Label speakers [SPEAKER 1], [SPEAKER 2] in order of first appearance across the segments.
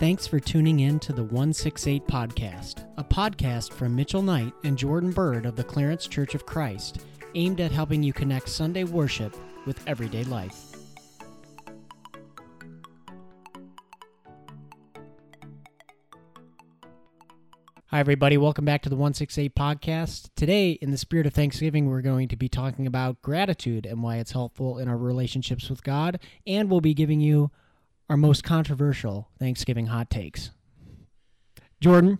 [SPEAKER 1] Thanks for tuning in to the 168 Podcast, a podcast from Mitchell Knight and Jordan Bird of the Clarence Church of Christ, aimed at helping you connect Sunday worship with everyday life. Hi, everybody. Welcome back to the 168 Podcast. Today, in the spirit of Thanksgiving, we're going to be talking about gratitude and why it's helpful in our relationships with God, and we'll be giving you our most controversial Thanksgiving hot takes. Jordan?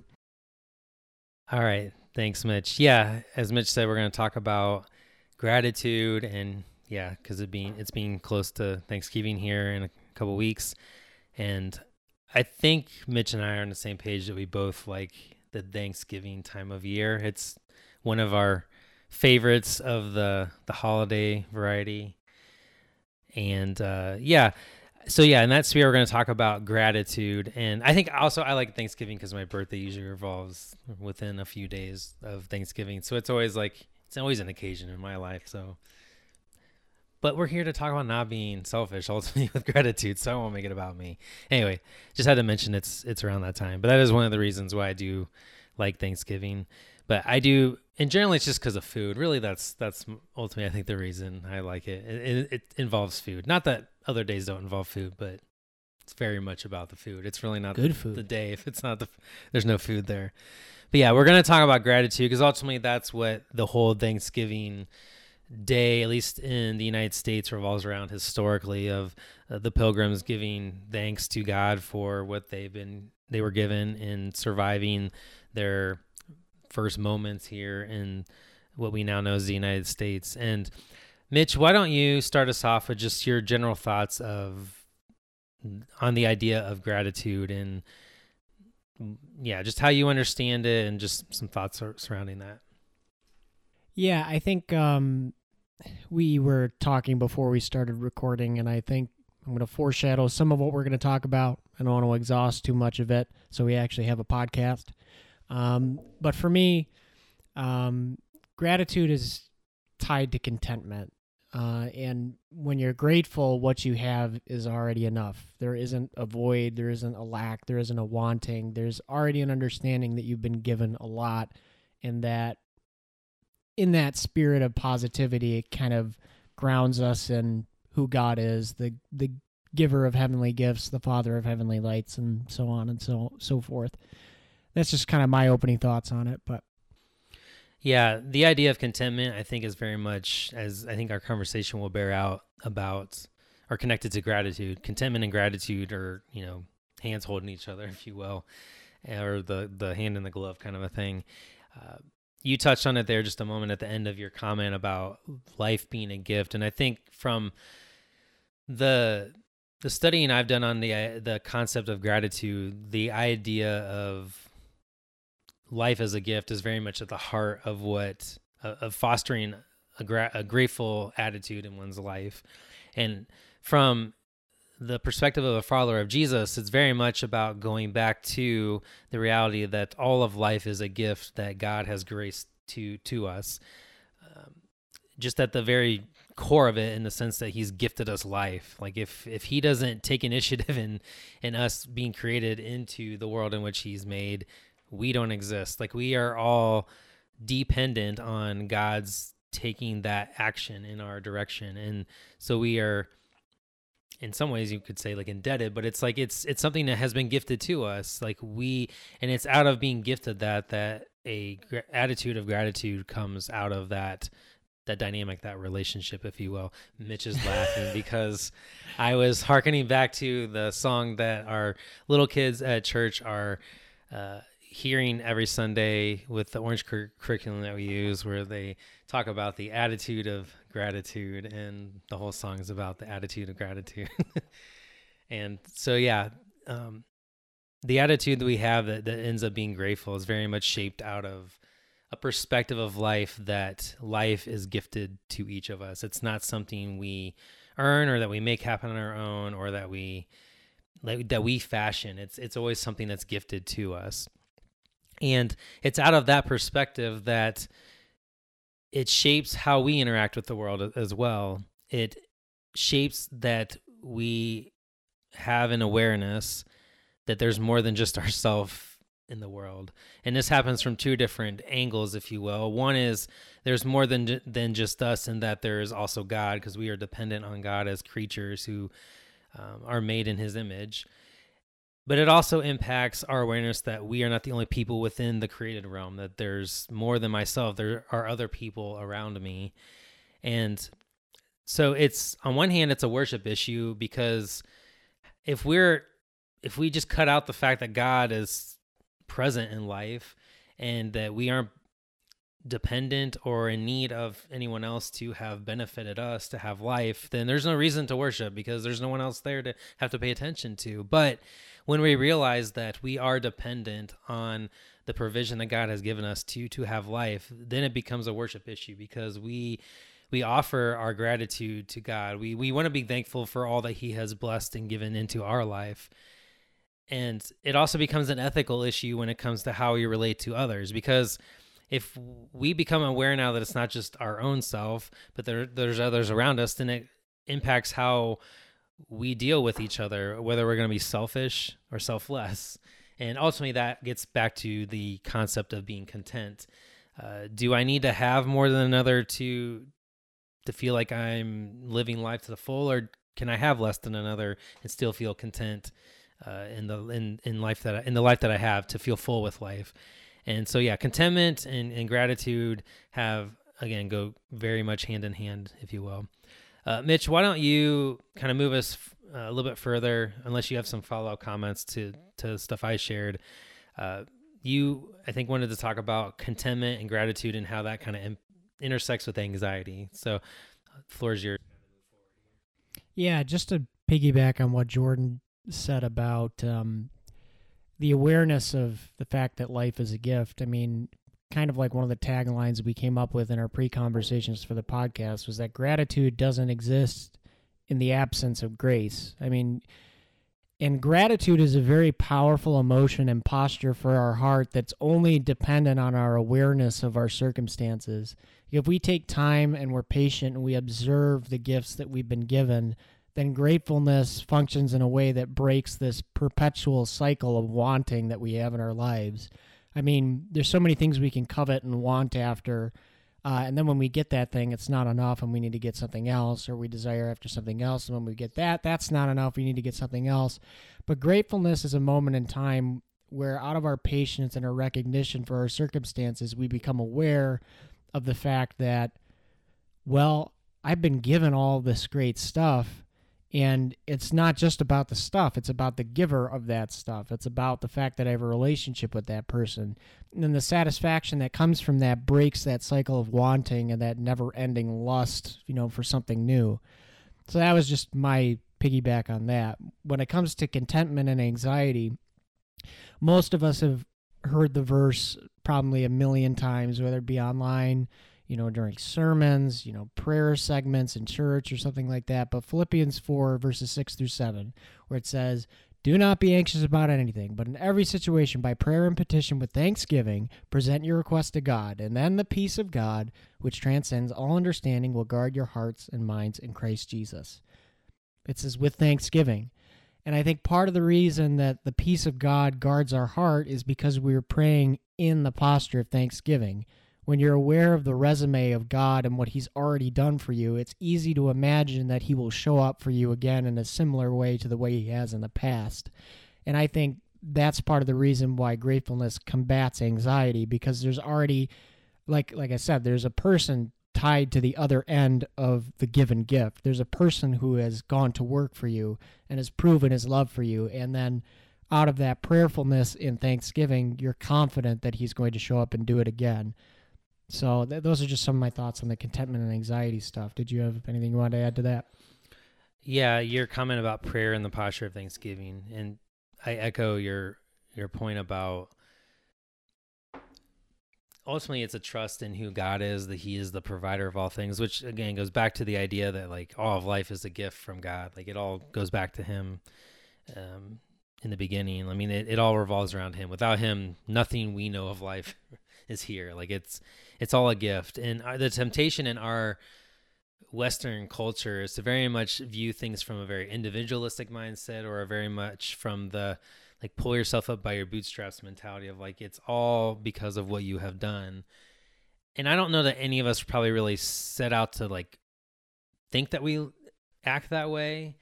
[SPEAKER 2] All right. Thanks, Mitch. Yeah, as Mitch said, we're going to talk about gratitude and yeah, because it being it's being close to Thanksgiving here in a couple weeks, and I think Mitch and I are on the same page that we both like the Thanksgiving time of year. It's one of our favorites of the the holiday variety. And uh, yeah, so yeah, in that sphere, we're going to talk about gratitude, and I think also I like Thanksgiving because my birthday usually revolves within a few days of Thanksgiving, so it's always like it's always an occasion in my life. So, but we're here to talk about not being selfish, ultimately with gratitude. So I won't make it about me. Anyway, just had to mention it's it's around that time, but that is one of the reasons why I do like Thanksgiving. But I do, and generally it's just because of food. Really, that's that's ultimately I think the reason I like it. It, it. involves food. Not that other days don't involve food, but it's very much about the food. It's really not
[SPEAKER 1] Good
[SPEAKER 2] the,
[SPEAKER 1] food.
[SPEAKER 2] the day if it's not the there's no food there. But yeah, we're gonna talk about gratitude because ultimately that's what the whole Thanksgiving day, at least in the United States, revolves around historically of uh, the pilgrims giving thanks to God for what they've been they were given in surviving their first moments here in what we now know as the United States. And Mitch, why don't you start us off with just your general thoughts of on the idea of gratitude and yeah, just how you understand it and just some thoughts surrounding that.
[SPEAKER 1] Yeah, I think um, we were talking before we started recording, and I think I'm going to foreshadow some of what we're going to talk about. I don't want to exhaust too much of it, so we actually have a podcast. Um, but for me, um, gratitude is tied to contentment. Uh, and when you're grateful, what you have is already enough. There isn't a void, there isn't a lack, there isn't a wanting. There's already an understanding that you've been given a lot, and that in that spirit of positivity, it kind of grounds us in who God is, the the giver of heavenly gifts, the father of heavenly lights, and so on and so so forth. That's just kind of my opening thoughts on it, but
[SPEAKER 2] yeah, the idea of contentment, I think, is very much as I think our conversation will bear out about are connected to gratitude. Contentment and gratitude are, you know, hands holding each other, if you will, or the the hand in the glove kind of a thing. Uh, you touched on it there just a moment at the end of your comment about life being a gift, and I think from the the studying I've done on the the concept of gratitude, the idea of life as a gift is very much at the heart of what uh, of fostering a, gra- a grateful attitude in one's life and from the perspective of a follower of Jesus, it's very much about going back to the reality that all of life is a gift that God has graced to to us. Um, just at the very core of it, in the sense that He's gifted us life. Like if if He doesn't take initiative in in us being created into the world in which He's made, we don't exist. Like we are all dependent on God's taking that action in our direction. And so we are in some ways you could say like indebted, but it's like it's it's something that has been gifted to us. Like we and it's out of being gifted that that a gr- attitude of gratitude comes out of that that dynamic, that relationship, if you will. Mitch is laughing because I was harkening back to the song that our little kids at church are uh, hearing every Sunday with the Orange cur- curriculum that we use, where they talk about the attitude of gratitude, and the whole song is about the attitude of gratitude. and so, yeah, um, the attitude that we have that, that ends up being grateful is very much shaped out of a perspective of life that life is gifted to each of us. It's not something we earn or that we make happen on our own or that we like that we fashion. It's it's always something that's gifted to us. And it's out of that perspective that it shapes how we interact with the world as well. It shapes that we have an awareness that there's more than just ourself in the world. And this happens from two different angles, if you will. One is there's more than than just us, and that there is also God, because we are dependent on God as creatures who um, are made in His image. But it also impacts our awareness that we are not the only people within the created realm. That there's more than myself. There are other people around me, and so it's on one hand it's a worship issue because if we're if we just cut out the fact that God is present in life and that we aren't dependent or in need of anyone else to have benefited us to have life, then there's no reason to worship because there's no one else there to have to pay attention to. But when we realize that we are dependent on the provision that God has given us to to have life, then it becomes a worship issue because we we offer our gratitude to God. We we want to be thankful for all that He has blessed and given into our life. And it also becomes an ethical issue when it comes to how we relate to others because if we become aware now that it's not just our own self, but there, there's others around us, then it impacts how we deal with each other, whether we're going to be selfish or selfless. And ultimately, that gets back to the concept of being content. Uh, do I need to have more than another to to feel like I'm living life to the full, or can I have less than another and still feel content uh, in the in in life that I, in the life that I have to feel full with life? And so, yeah, contentment and, and gratitude have again go very much hand in hand, if you will. Uh, Mitch, why don't you kind of move us uh, a little bit further, unless you have some follow up comments to to stuff I shared. Uh, you, I think, wanted to talk about contentment and gratitude and how that kind of intersects with anxiety. So, uh, floor is yours.
[SPEAKER 1] Yeah, just to piggyback on what Jordan said about um, the awareness of the fact that life is a gift. I mean, kind of like one of the taglines we came up with in our pre-conversations for the podcast was that gratitude doesn't exist in the absence of grace. I mean, and gratitude is a very powerful emotion and posture for our heart that's only dependent on our awareness of our circumstances. If we take time and we're patient and we observe the gifts that we've been given, then gratefulness functions in a way that breaks this perpetual cycle of wanting that we have in our lives. I mean, there's so many things we can covet and want after. Uh, and then when we get that thing, it's not enough and we need to get something else, or we desire after something else. And when we get that, that's not enough. We need to get something else. But gratefulness is a moment in time where, out of our patience and our recognition for our circumstances, we become aware of the fact that, well, I've been given all this great stuff. And it's not just about the stuff, it's about the giver of that stuff. It's about the fact that I have a relationship with that person. And then the satisfaction that comes from that breaks that cycle of wanting and that never ending lust, you know, for something new. So that was just my piggyback on that. When it comes to contentment and anxiety, most of us have heard the verse probably a million times, whether it be online, you know, during sermons, you know, prayer segments in church or something like that. But Philippians 4, verses 6 through 7, where it says, Do not be anxious about anything, but in every situation, by prayer and petition with thanksgiving, present your request to God. And then the peace of God, which transcends all understanding, will guard your hearts and minds in Christ Jesus. It says, with thanksgiving. And I think part of the reason that the peace of God guards our heart is because we're praying in the posture of thanksgiving. When you're aware of the resume of God and what He's already done for you, it's easy to imagine that He will show up for you again in a similar way to the way He has in the past. And I think that's part of the reason why gratefulness combats anxiety because there's already like like I said, there's a person tied to the other end of the given gift. There's a person who has gone to work for you and has proven his love for you. And then out of that prayerfulness in thanksgiving, you're confident that he's going to show up and do it again. So th- those are just some of my thoughts on the contentment and anxiety stuff. Did you have anything you wanted to add to that?
[SPEAKER 2] Yeah, your comment about prayer and the posture of thanksgiving, and I echo your your point about ultimately it's a trust in who God is, that He is the provider of all things, which again goes back to the idea that like all of life is a gift from God. Like it all goes back to Him um, in the beginning. I mean, it, it all revolves around Him. Without Him, nothing we know of life is here. Like it's it's all a gift. And the temptation in our Western culture is to very much view things from a very individualistic mindset or very much from the like pull yourself up by your bootstraps mentality of like it's all because of what you have done. And I don't know that any of us probably really set out to like think that we act that way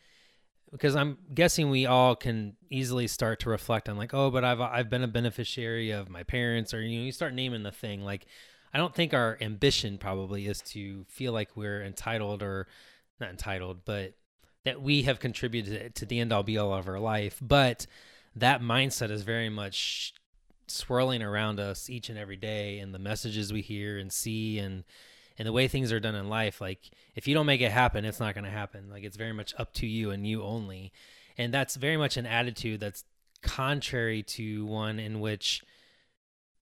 [SPEAKER 2] because I'm guessing we all can easily start to reflect on like, oh, but I've I've been a beneficiary of my parents, or you know, you start naming the thing. Like, I don't think our ambition probably is to feel like we're entitled or not entitled, but that we have contributed to the end all be all of our life. But that mindset is very much swirling around us each and every day, and the messages we hear and see, and and the way things are done in life like if you don't make it happen it's not going to happen. Like it's very much up to you and you only. And that's very much an attitude that's contrary to one in which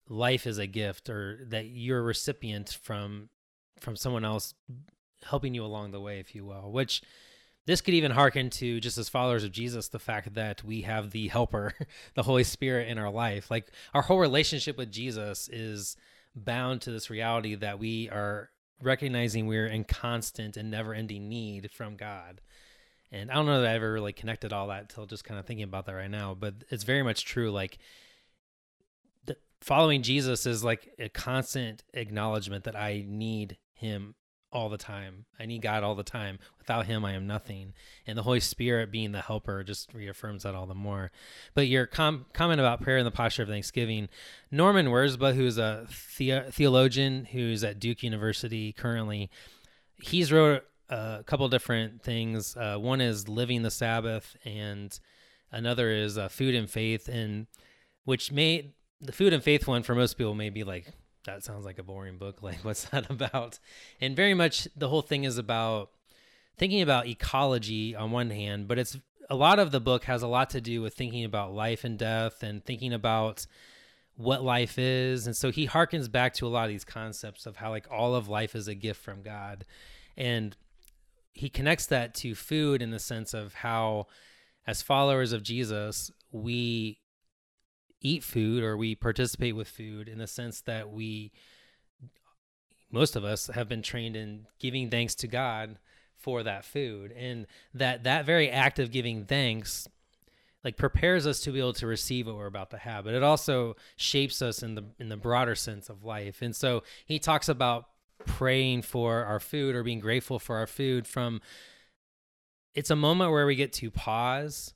[SPEAKER 2] life is a gift or that you're a recipient from from someone else helping you along the way if you will which this could even harken to just as followers of Jesus the fact that we have the helper the holy spirit in our life. Like our whole relationship with Jesus is bound to this reality that we are recognizing we're in constant and never ending need from God. And I don't know that I ever really connected all that till just kind of thinking about that right now, but it's very much true. Like the, following Jesus is like a constant acknowledgement that I need him all the time. I need God all the time. Without him, I am nothing. And the Holy Spirit being the helper just reaffirms that all the more. But your com- comment about prayer and the posture of thanksgiving, Norman Wirzba, who's a the- theologian who's at Duke University currently, he's wrote a couple different things. Uh, one is living the Sabbath, and another is uh, food and faith, and which may the food and faith one for most people may be like that sounds like a boring book. Like, what's that about? And very much the whole thing is about thinking about ecology on one hand, but it's a lot of the book has a lot to do with thinking about life and death and thinking about what life is. And so he harkens back to a lot of these concepts of how like all of life is a gift from God. And he connects that to food in the sense of how as followers of Jesus, we eat food or we participate with food in the sense that we most of us have been trained in giving thanks to God for that food. And that that very act of giving thanks like prepares us to be able to receive what we're about to have but it also shapes us in the in the broader sense of life. And so he talks about praying for our food or being grateful for our food from it's a moment where we get to pause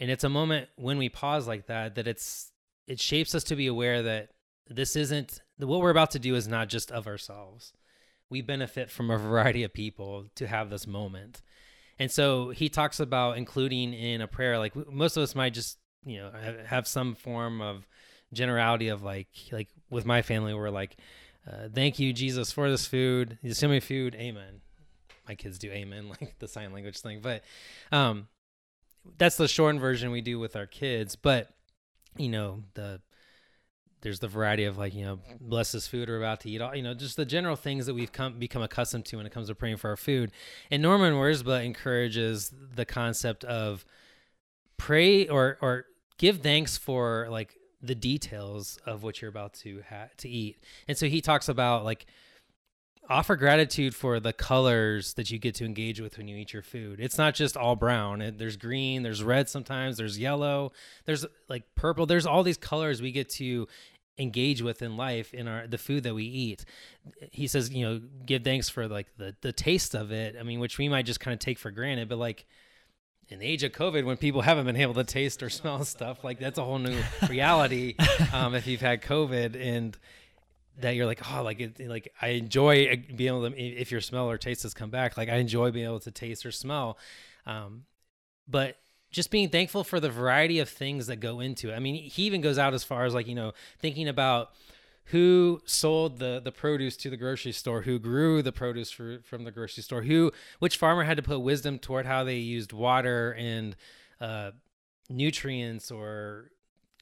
[SPEAKER 2] and it's a moment when we pause like that that it's it shapes us to be aware that this isn't what we're about to do is not just of ourselves. We benefit from a variety of people to have this moment. And so he talks about including in a prayer like most of us might just you know have some form of generality of like like with my family we're like uh, thank you jesus for this food. You send me food. Amen. My kids do amen like the sign language thing. But um that's the shortened version we do with our kids. But you know the there's the variety of like you know bless this food we're about to eat all you know just the general things that we've come become accustomed to when it comes to praying for our food and norman wirzba encourages the concept of pray or or give thanks for like the details of what you're about to ha- to eat and so he talks about like offer gratitude for the colors that you get to engage with when you eat your food. It's not just all brown. It, there's green, there's red sometimes, there's yellow, there's like purple. There's all these colors we get to engage with in life in our the food that we eat. He says, you know, give thanks for like the the taste of it. I mean, which we might just kind of take for granted, but like in the age of COVID, when people haven't been able to taste or smell stuff, like that's a whole new reality. um, if you've had COVID and that you're like, oh, like it, like I enjoy uh, being able to if your smell or taste has come back, like I enjoy being able to taste or smell. Um, but just being thankful for the variety of things that go into it. I mean, he even goes out as far as like you know thinking about who sold the the produce to the grocery store, who grew the produce for, from the grocery store, who which farmer had to put wisdom toward how they used water and uh, nutrients or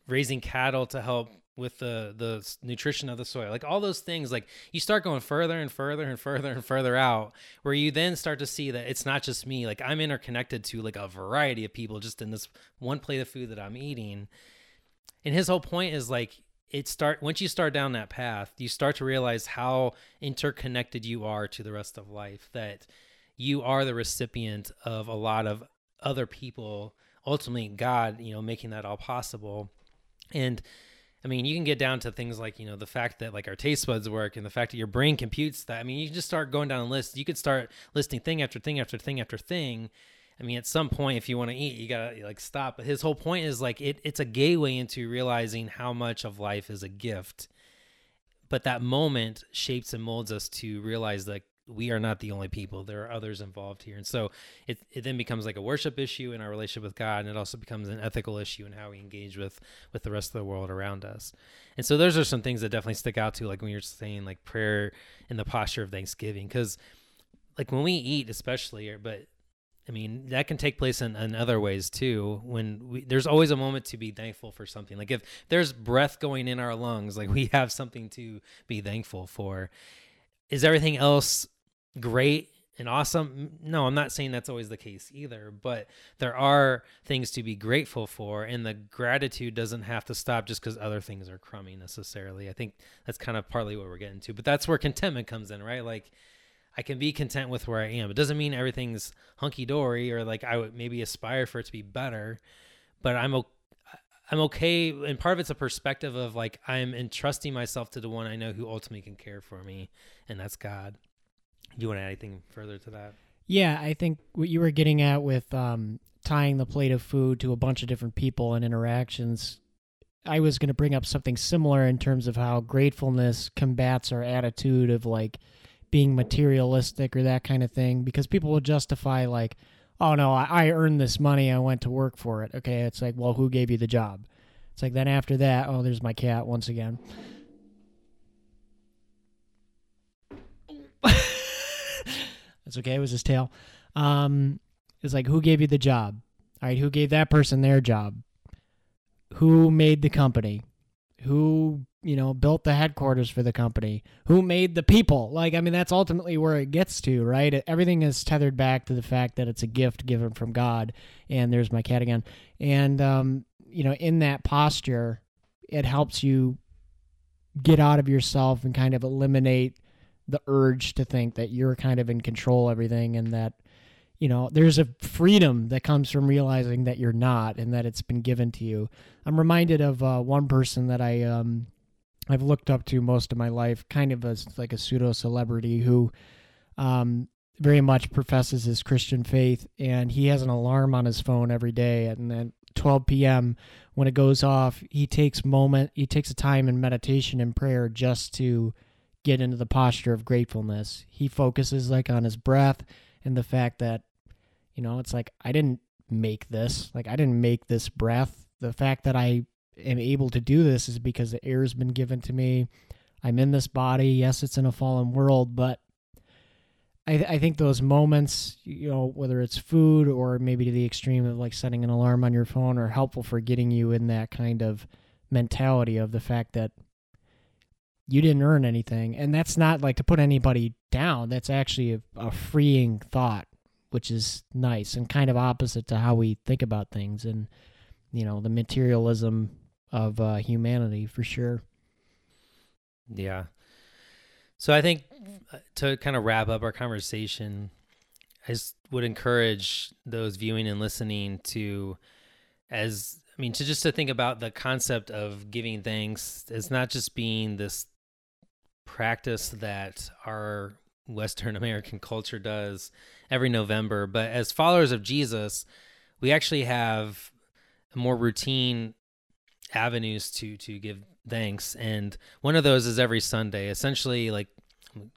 [SPEAKER 2] raising cattle to help with the the nutrition of the soil like all those things like you start going further and further and further and further out where you then start to see that it's not just me like i'm interconnected to like a variety of people just in this one plate of food that i'm eating and his whole point is like it start once you start down that path you start to realize how interconnected you are to the rest of life that you are the recipient of a lot of other people ultimately God, you know, making that all possible. And I mean, you can get down to things like, you know, the fact that like our taste buds work and the fact that your brain computes that. I mean, you can just start going down a list. You could start listing thing after thing after thing after thing. I mean, at some point, if you want to eat, you gotta like stop. But his whole point is like it, it's a gateway into realizing how much of life is a gift. But that moment shapes and molds us to realize that we are not the only people. There are others involved here. And so it, it then becomes like a worship issue in our relationship with God. And it also becomes an ethical issue in how we engage with, with the rest of the world around us. And so those are some things that definitely stick out to like when you're saying like prayer in the posture of Thanksgiving. Cause like when we eat, especially, but I mean, that can take place in, in other ways too. When we, there's always a moment to be thankful for something. Like if there's breath going in our lungs, like we have something to be thankful for. Is everything else great and awesome. No, I'm not saying that's always the case either, but there are things to be grateful for, and the gratitude doesn't have to stop just because other things are crummy necessarily. I think that's kind of partly what we're getting to, but that's where contentment comes in, right? Like, I can be content with where I am. It doesn't mean everything's hunky dory or like I would maybe aspire for it to be better, but I'm okay. I'm okay, and part of it's a perspective of like I'm entrusting myself to the one I know who ultimately can care for me, and that's God. Do you want to add anything further to that?
[SPEAKER 1] Yeah, I think what you were getting at with um, tying the plate of food to a bunch of different people and interactions, I was going to bring up something similar in terms of how gratefulness combats our attitude of like being materialistic or that kind of thing because people will justify like, oh no, I, I earned this money, I went to work for it. Okay, it's like, well, who gave you the job? It's like then after that, oh, there's my cat once again. That's okay. It was his tail. Um, it's like, who gave you the job? All right, who gave that person their job? Who made the company? Who, you know, built the headquarters for the company? Who made the people? Like, I mean, that's ultimately where it gets to, right? Everything is tethered back to the fact that it's a gift given from God. And there's my cat again. And, um, you know, in that posture, it helps you get out of yourself and kind of eliminate the urge to think that you're kind of in control of everything and that you know there's a freedom that comes from realizing that you're not and that it's been given to you. I'm reminded of uh, one person that i um i've looked up to most of my life kind of as like a pseudo celebrity who um very much professes his christian faith and he has an alarm on his phone every day and then 12 p.m when it goes off he takes moment he takes a time in meditation and prayer just to get into the posture of gratefulness. He focuses like on his breath and the fact that, you know, it's like I didn't make this. Like I didn't make this breath. The fact that I am able to do this is because the air has been given to me. I'm in this body. Yes, it's in a fallen world, but I, I think those moments, you know, whether it's food or maybe to the extreme of like setting an alarm on your phone, are helpful for getting you in that kind of mentality of the fact that you didn't earn anything. And that's not like to put anybody down that's actually a, a, freeing thought which is nice and kind of opposite to how we think about things and you know the materialism of uh, humanity for sure.
[SPEAKER 2] Yeah. So i think uh, to kind of wrap up our conversation i would encourage those viewing and listening to as I mean, to just to think about the concept of giving thanks as not just being this practice that our Western American culture does every November. But as followers of Jesus, we actually have more routine avenues to to give thanks. And one of those is every sunday. Essentially like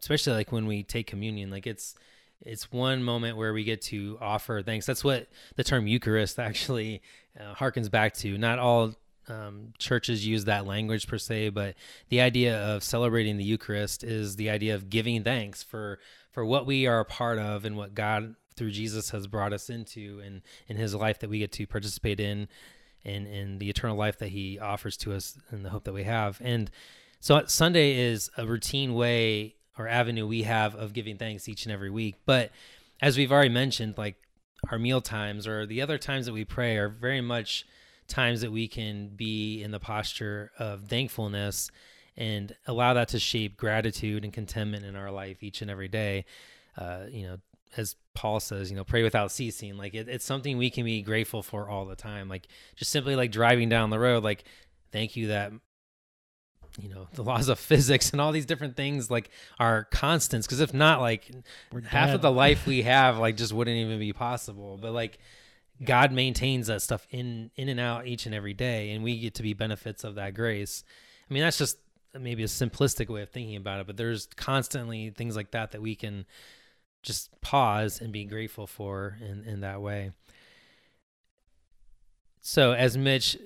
[SPEAKER 2] especially like when we take communion like it's it's one moment where we get to offer thanks. That's what the term eucharist actually uh, harkens back to. Not all um, churches use that language per se, but the idea of celebrating the Eucharist is the idea of giving thanks for for what we are a part of and what God through Jesus has brought us into and in His life that we get to participate in, and in the eternal life that He offers to us and the hope that we have. And so Sunday is a routine way or avenue we have of giving thanks each and every week. But as we've already mentioned, like our meal times or the other times that we pray are very much times that we can be in the posture of thankfulness and allow that to shape gratitude and contentment in our life each and every day. Uh, you know, as Paul says, you know, pray without ceasing. Like it, it's something we can be grateful for all the time. Like just simply like driving down the road, like thank you that you know the laws of physics and all these different things like are constants because if not like half of the life we have like just wouldn't even be possible but like god maintains that stuff in in and out each and every day and we get to be benefits of that grace. I mean that's just maybe a simplistic way of thinking about it but there's constantly things like that that we can just pause and be grateful for in in that way. So as mitch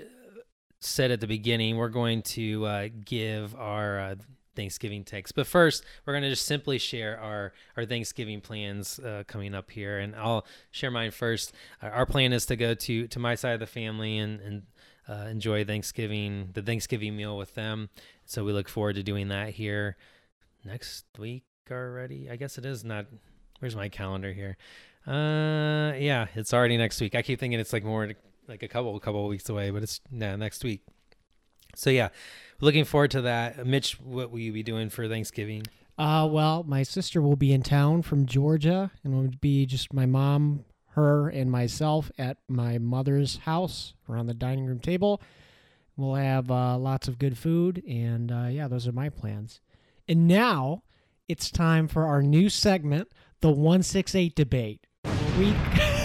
[SPEAKER 2] said at the beginning, we're going to uh, give our uh, Thanksgiving takes. But first, we're going to just simply share our, our Thanksgiving plans uh, coming up here. And I'll share mine first. Our plan is to go to, to my side of the family and, and uh, enjoy Thanksgiving, the Thanksgiving meal with them. So we look forward to doing that here next week already. I guess it is not. Where's my calendar here? Uh, yeah, it's already next week. I keep thinking it's like more like a couple couple weeks away, but it's nah, next week. So yeah, looking forward to that. Mitch, what will you be doing for Thanksgiving?
[SPEAKER 1] Uh, well, my sister will be in town from Georgia, and it would be just my mom, her, and myself at my mother's house around the dining room table. We'll have uh, lots of good food, and uh, yeah, those are my plans. And now it's time for our new segment, the 168 debate. We.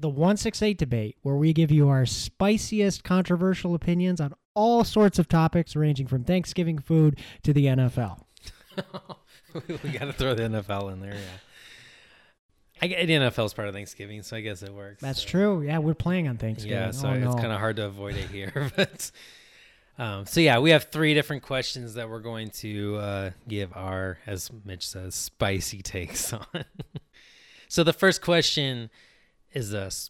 [SPEAKER 1] the 168 debate, where we give you our spiciest controversial opinions on all sorts of topics, ranging from Thanksgiving food to the NFL.
[SPEAKER 2] we got to throw the NFL in there. Yeah, I get NFL is part of Thanksgiving, so I guess it works.
[SPEAKER 1] That's
[SPEAKER 2] so.
[SPEAKER 1] true. Yeah, we're playing on Thanksgiving.
[SPEAKER 2] Yeah, so
[SPEAKER 1] oh, no.
[SPEAKER 2] it's kind of hard to avoid it here, but. Um, so yeah, we have three different questions that we're going to uh, give our, as Mitch says, spicy takes on. so the first question is this: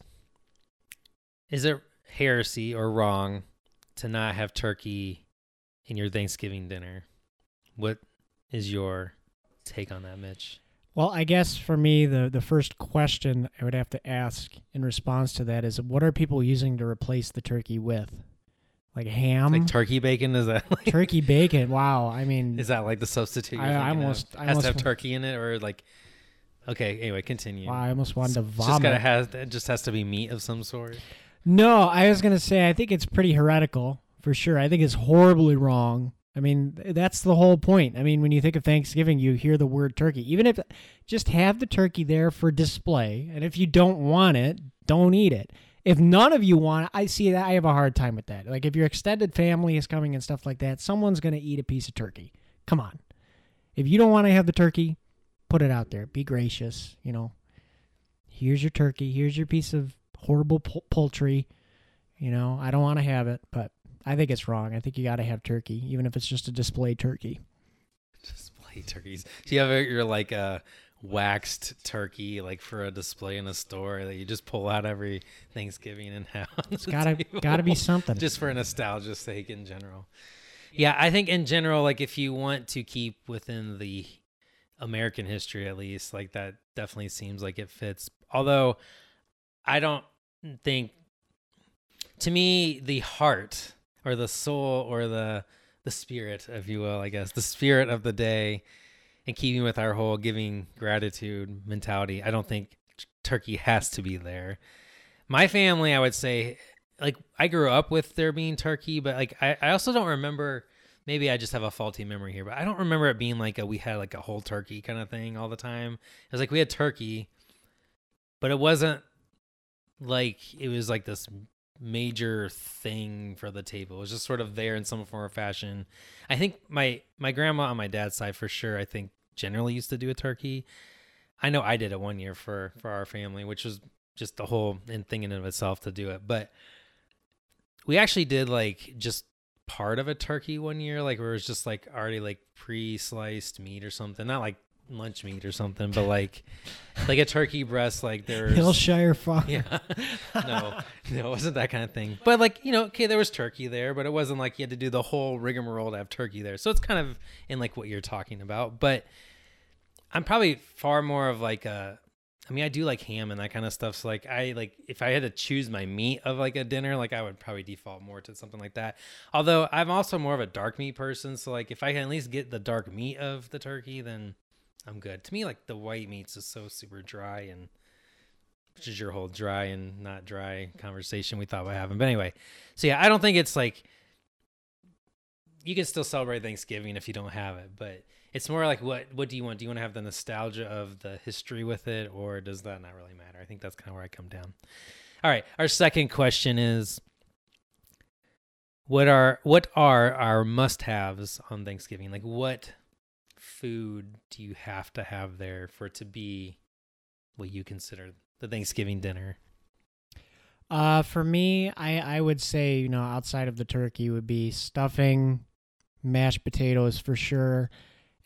[SPEAKER 2] Is it heresy or wrong to not have turkey in your Thanksgiving dinner? What is your take on that, Mitch?
[SPEAKER 1] Well, I guess for me, the the first question I would have to ask in response to that is, what are people using to replace the turkey with? Like ham,
[SPEAKER 2] like turkey bacon? Is that like,
[SPEAKER 1] turkey bacon? Wow, I mean,
[SPEAKER 2] is that like the substitute? You're
[SPEAKER 1] I- I
[SPEAKER 2] thinking of?
[SPEAKER 1] almost- I
[SPEAKER 2] has to have turkey in it, or like. Okay. Anyway, continue.
[SPEAKER 1] wow, I almost wanted to vomit.
[SPEAKER 2] Just gotta have. It just has to be meat of some sort.
[SPEAKER 1] No, I was gonna say I think it's pretty heretical for sure. I think it's horribly wrong. I mean, that's the whole point. I mean, when you think of Thanksgiving, you hear the word turkey. Even if just have the turkey there for display, and if you don't want it, don't eat it. If none of you want it, I see that I have a hard time with that. Like if your extended family is coming and stuff like that, someone's gonna eat a piece of turkey. Come on. If you don't want to have the turkey, put it out there. Be gracious. You know, here's your turkey. Here's your piece of horrible poultry. You know, I don't want to have it, but I think it's wrong. I think you got to have turkey, even if it's just a display turkey.
[SPEAKER 2] Display turkeys. Do you have your like uh, waxed turkey like for a display in a store that you just pull out every Thanksgiving and have?
[SPEAKER 1] It's gotta
[SPEAKER 2] table?
[SPEAKER 1] gotta be something.
[SPEAKER 2] just for nostalgia's sake in general. Yeah, I think in general, like if you want to keep within the American history at least, like that definitely seems like it fits. Although I don't think to me the heart or the soul or the the spirit, if you will, I guess, the spirit of the day and keeping with our whole giving gratitude mentality, I don't think turkey has to be there. My family, I would say, like I grew up with there being turkey, but like I, I also don't remember maybe I just have a faulty memory here, but I don't remember it being like a we had like a whole turkey kind of thing all the time. It was like we had turkey, but it wasn't like it was like this major thing for the table. It was just sort of there in some form or fashion. I think my my grandma on my dad's side for sure, I think generally used to do a turkey. I know I did it one year for for our family, which was just the whole thing in and of itself to do it. But we actually did like just part of a turkey one year, like where it was just like already like pre-sliced meat or something, not like lunch meat or something, but like like a turkey breast, like there's
[SPEAKER 1] Hillshire Farm.
[SPEAKER 2] yeah, no, no, it wasn't that kind of thing. But like you know, okay, there was turkey there, but it wasn't like you had to do the whole rigmarole to have turkey there. So it's kind of in like what you're talking about. But I'm probably far more of like a. I mean, I do like ham and that kind of stuff. So like, I like if I had to choose my meat of like a dinner, like I would probably default more to something like that. Although I'm also more of a dark meat person, so like if I can at least get the dark meat of the turkey, then I'm good. To me, like the white meats is so super dry and which is your whole dry and not dry conversation we thought about having. But anyway, so yeah, I don't think it's like you can still celebrate Thanksgiving if you don't have it, but it's more like what what do you want? Do you want to have the nostalgia of the history with it, or does that not really matter? I think that's kind of where I come down. All right, our second question is what are what are our must-haves on Thanksgiving? Like what food do you have to have there for it to be what you consider the Thanksgiving dinner?
[SPEAKER 1] Uh, for me, I I would say you know outside of the turkey would be stuffing, mashed potatoes for sure,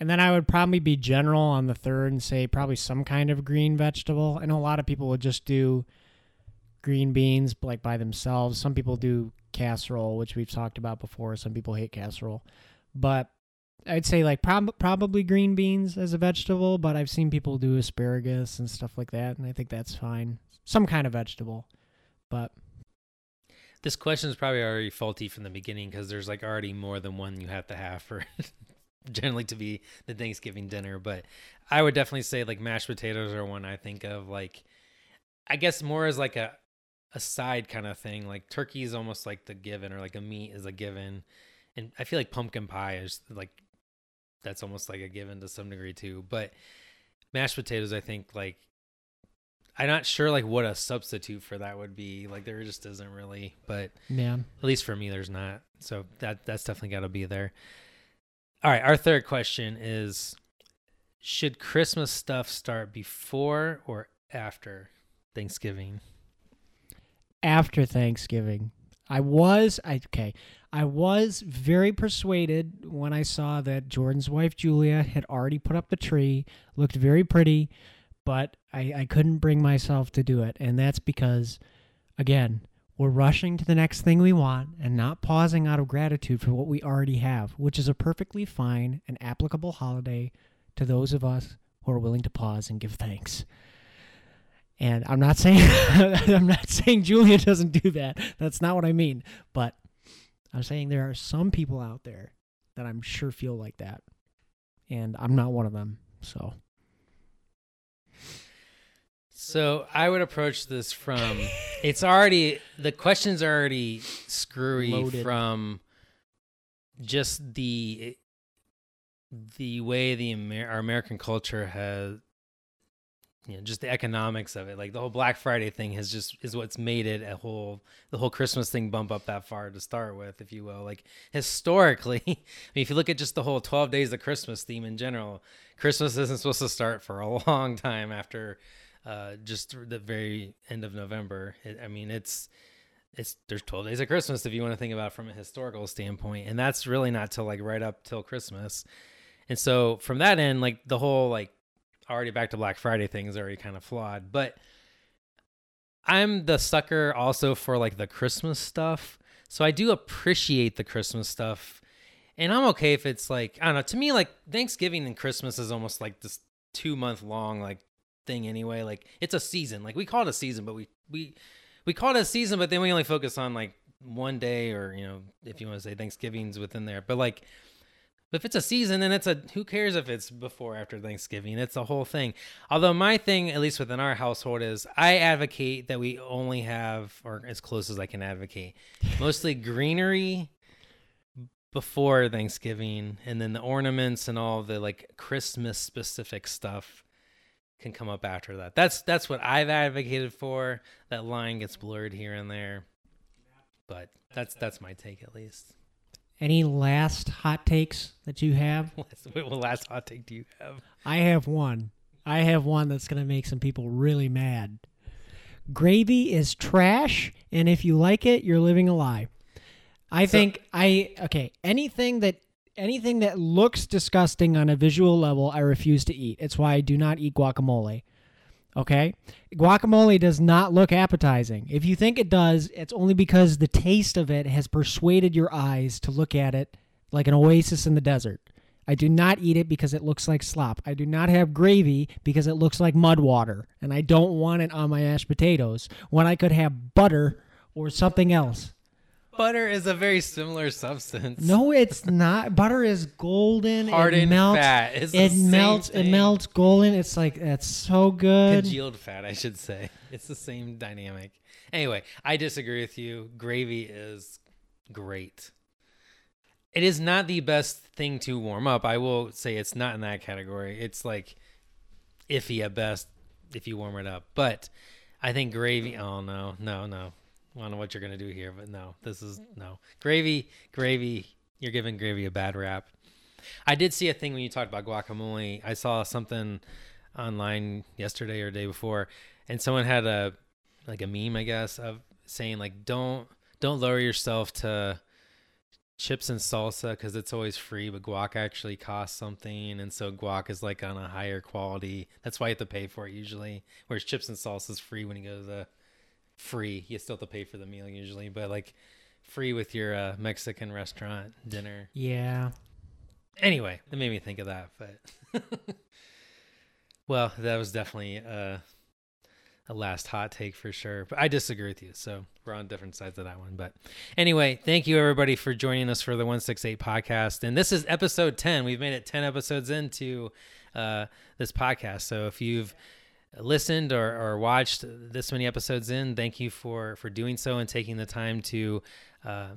[SPEAKER 1] and then I would probably be general on the third and say probably some kind of green vegetable. I know a lot of people would just do green beans like by themselves. Some people do casserole, which we've talked about before. Some people hate casserole, but I'd say like prob- probably green beans as a vegetable, but I've seen people do asparagus and stuff like that, and I think that's fine. Some kind of vegetable, but
[SPEAKER 2] this question is probably already faulty from the beginning because there's like already more than one you have to have for generally to be the Thanksgiving dinner. But I would definitely say like mashed potatoes are one I think of like I guess more as like a a side kind of thing. Like turkey is almost like the given or like a meat is a given. And I feel like pumpkin pie is like that's almost like a given to some degree too. But mashed potatoes, I think like I'm not sure like what a substitute for that would be. Like there just isn't really, but
[SPEAKER 1] yeah,
[SPEAKER 2] at least for me, there's not. So that that's definitely got to be there. All right, our third question is: Should Christmas stuff start before or after Thanksgiving?
[SPEAKER 1] After Thanksgiving, I was I okay. I was very persuaded when I saw that Jordan's wife Julia had already put up the tree, looked very pretty, but I, I couldn't bring myself to do it. And that's because, again, we're rushing to the next thing we want and not pausing out of gratitude for what we already have, which is a perfectly fine and applicable holiday to those of us who are willing to pause and give thanks. And I'm not saying I'm not saying Julia doesn't do that. That's not what I mean. But I'm saying there are some people out there that I'm sure feel like that. And I'm not one of them. So
[SPEAKER 2] so I would approach this from it's already the questions are already screwy Loaded. from just the the way the Amer- our American culture has you know just the economics of it like the whole black friday thing has just is what's made it a whole the whole christmas thing bump up that far to start with if you will like historically i mean if you look at just the whole 12 days of christmas theme in general christmas isn't supposed to start for a long time after uh just the very end of november it, i mean it's it's there's 12 days of christmas if you want to think about it from a historical standpoint and that's really not till like right up till christmas and so from that end like the whole like already back to Black Friday thing is already kind of flawed. But I'm the sucker also for like the Christmas stuff. So I do appreciate the Christmas stuff. And I'm okay if it's like, I don't know, to me, like Thanksgiving and Christmas is almost like this two month long like thing anyway. Like it's a season. Like we call it a season, but we we we call it a season, but then we only focus on like one day or, you know, if you want to say Thanksgiving's within there. But like if it's a season, then it's a who cares if it's before after Thanksgiving? It's a whole thing. Although my thing, at least within our household, is I advocate that we only have, or as close as I can advocate, mostly greenery before Thanksgiving, and then the ornaments and all the like Christmas specific stuff can come up after that. That's that's what I've advocated for. That line gets blurred here and there, but that's that's my take at least.
[SPEAKER 1] Any last hot takes that you have?
[SPEAKER 2] what last hot take do you have?
[SPEAKER 1] I have one. I have one that's going to make some people really mad. Gravy is trash, and if you like it, you're living a lie. I so, think I okay. Anything that anything that looks disgusting on a visual level, I refuse to eat. It's why I do not eat guacamole. Okay? Guacamole does not look appetizing. If you think it does, it's only because the taste of it has persuaded your eyes to look at it like an oasis in the desert. I do not eat it because it looks like slop. I do not have gravy because it looks like mud water. And I don't want it on my mashed potatoes when I could have butter or something else.
[SPEAKER 2] Butter is a very similar substance.
[SPEAKER 1] No, it's not. Butter is golden.
[SPEAKER 2] hardened
[SPEAKER 1] it melts.
[SPEAKER 2] fat. It's
[SPEAKER 1] It melts. It melts golden. It's like that's so good.
[SPEAKER 2] Congealed fat, I should say. It's the same dynamic. Anyway, I disagree with you. Gravy is great. It is not the best thing to warm up. I will say it's not in that category. It's like iffy at best if you warm it up. But I think gravy. Oh no, no, no. I don't know what you're gonna do here, but no, this is no gravy. Gravy. You're giving gravy a bad rap. I did see a thing when you talked about guacamole. I saw something online yesterday or day before, and someone had a like a meme, I guess, of saying like don't don't lower yourself to chips and salsa because it's always free, but guac actually costs something, and so guac is like on a higher quality. That's why you have to pay for it usually. Whereas chips and salsa is free when you go to the free. You still have to pay for the meal usually, but like free with your uh, Mexican restaurant dinner.
[SPEAKER 1] yeah.
[SPEAKER 2] Anyway, that made me think of that, but well, that was definitely uh, a last hot take for sure. But I disagree with you, so we're on different sides of that one. But anyway, thank you everybody for joining us for the 168 podcast. And this is episode 10. We've made it 10 episodes into uh, this podcast. So if you've listened or, or watched this many episodes in, thank you for for doing so and taking the time to uh,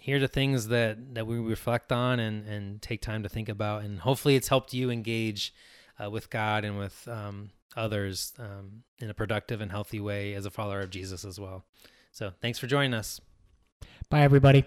[SPEAKER 2] hear the things that that we reflect on and and take time to think about. And hopefully, it's helped you engage uh, with God and with um, others um, in a productive and healthy way as a follower of Jesus as well. So, thanks for joining us.
[SPEAKER 1] Bye, everybody.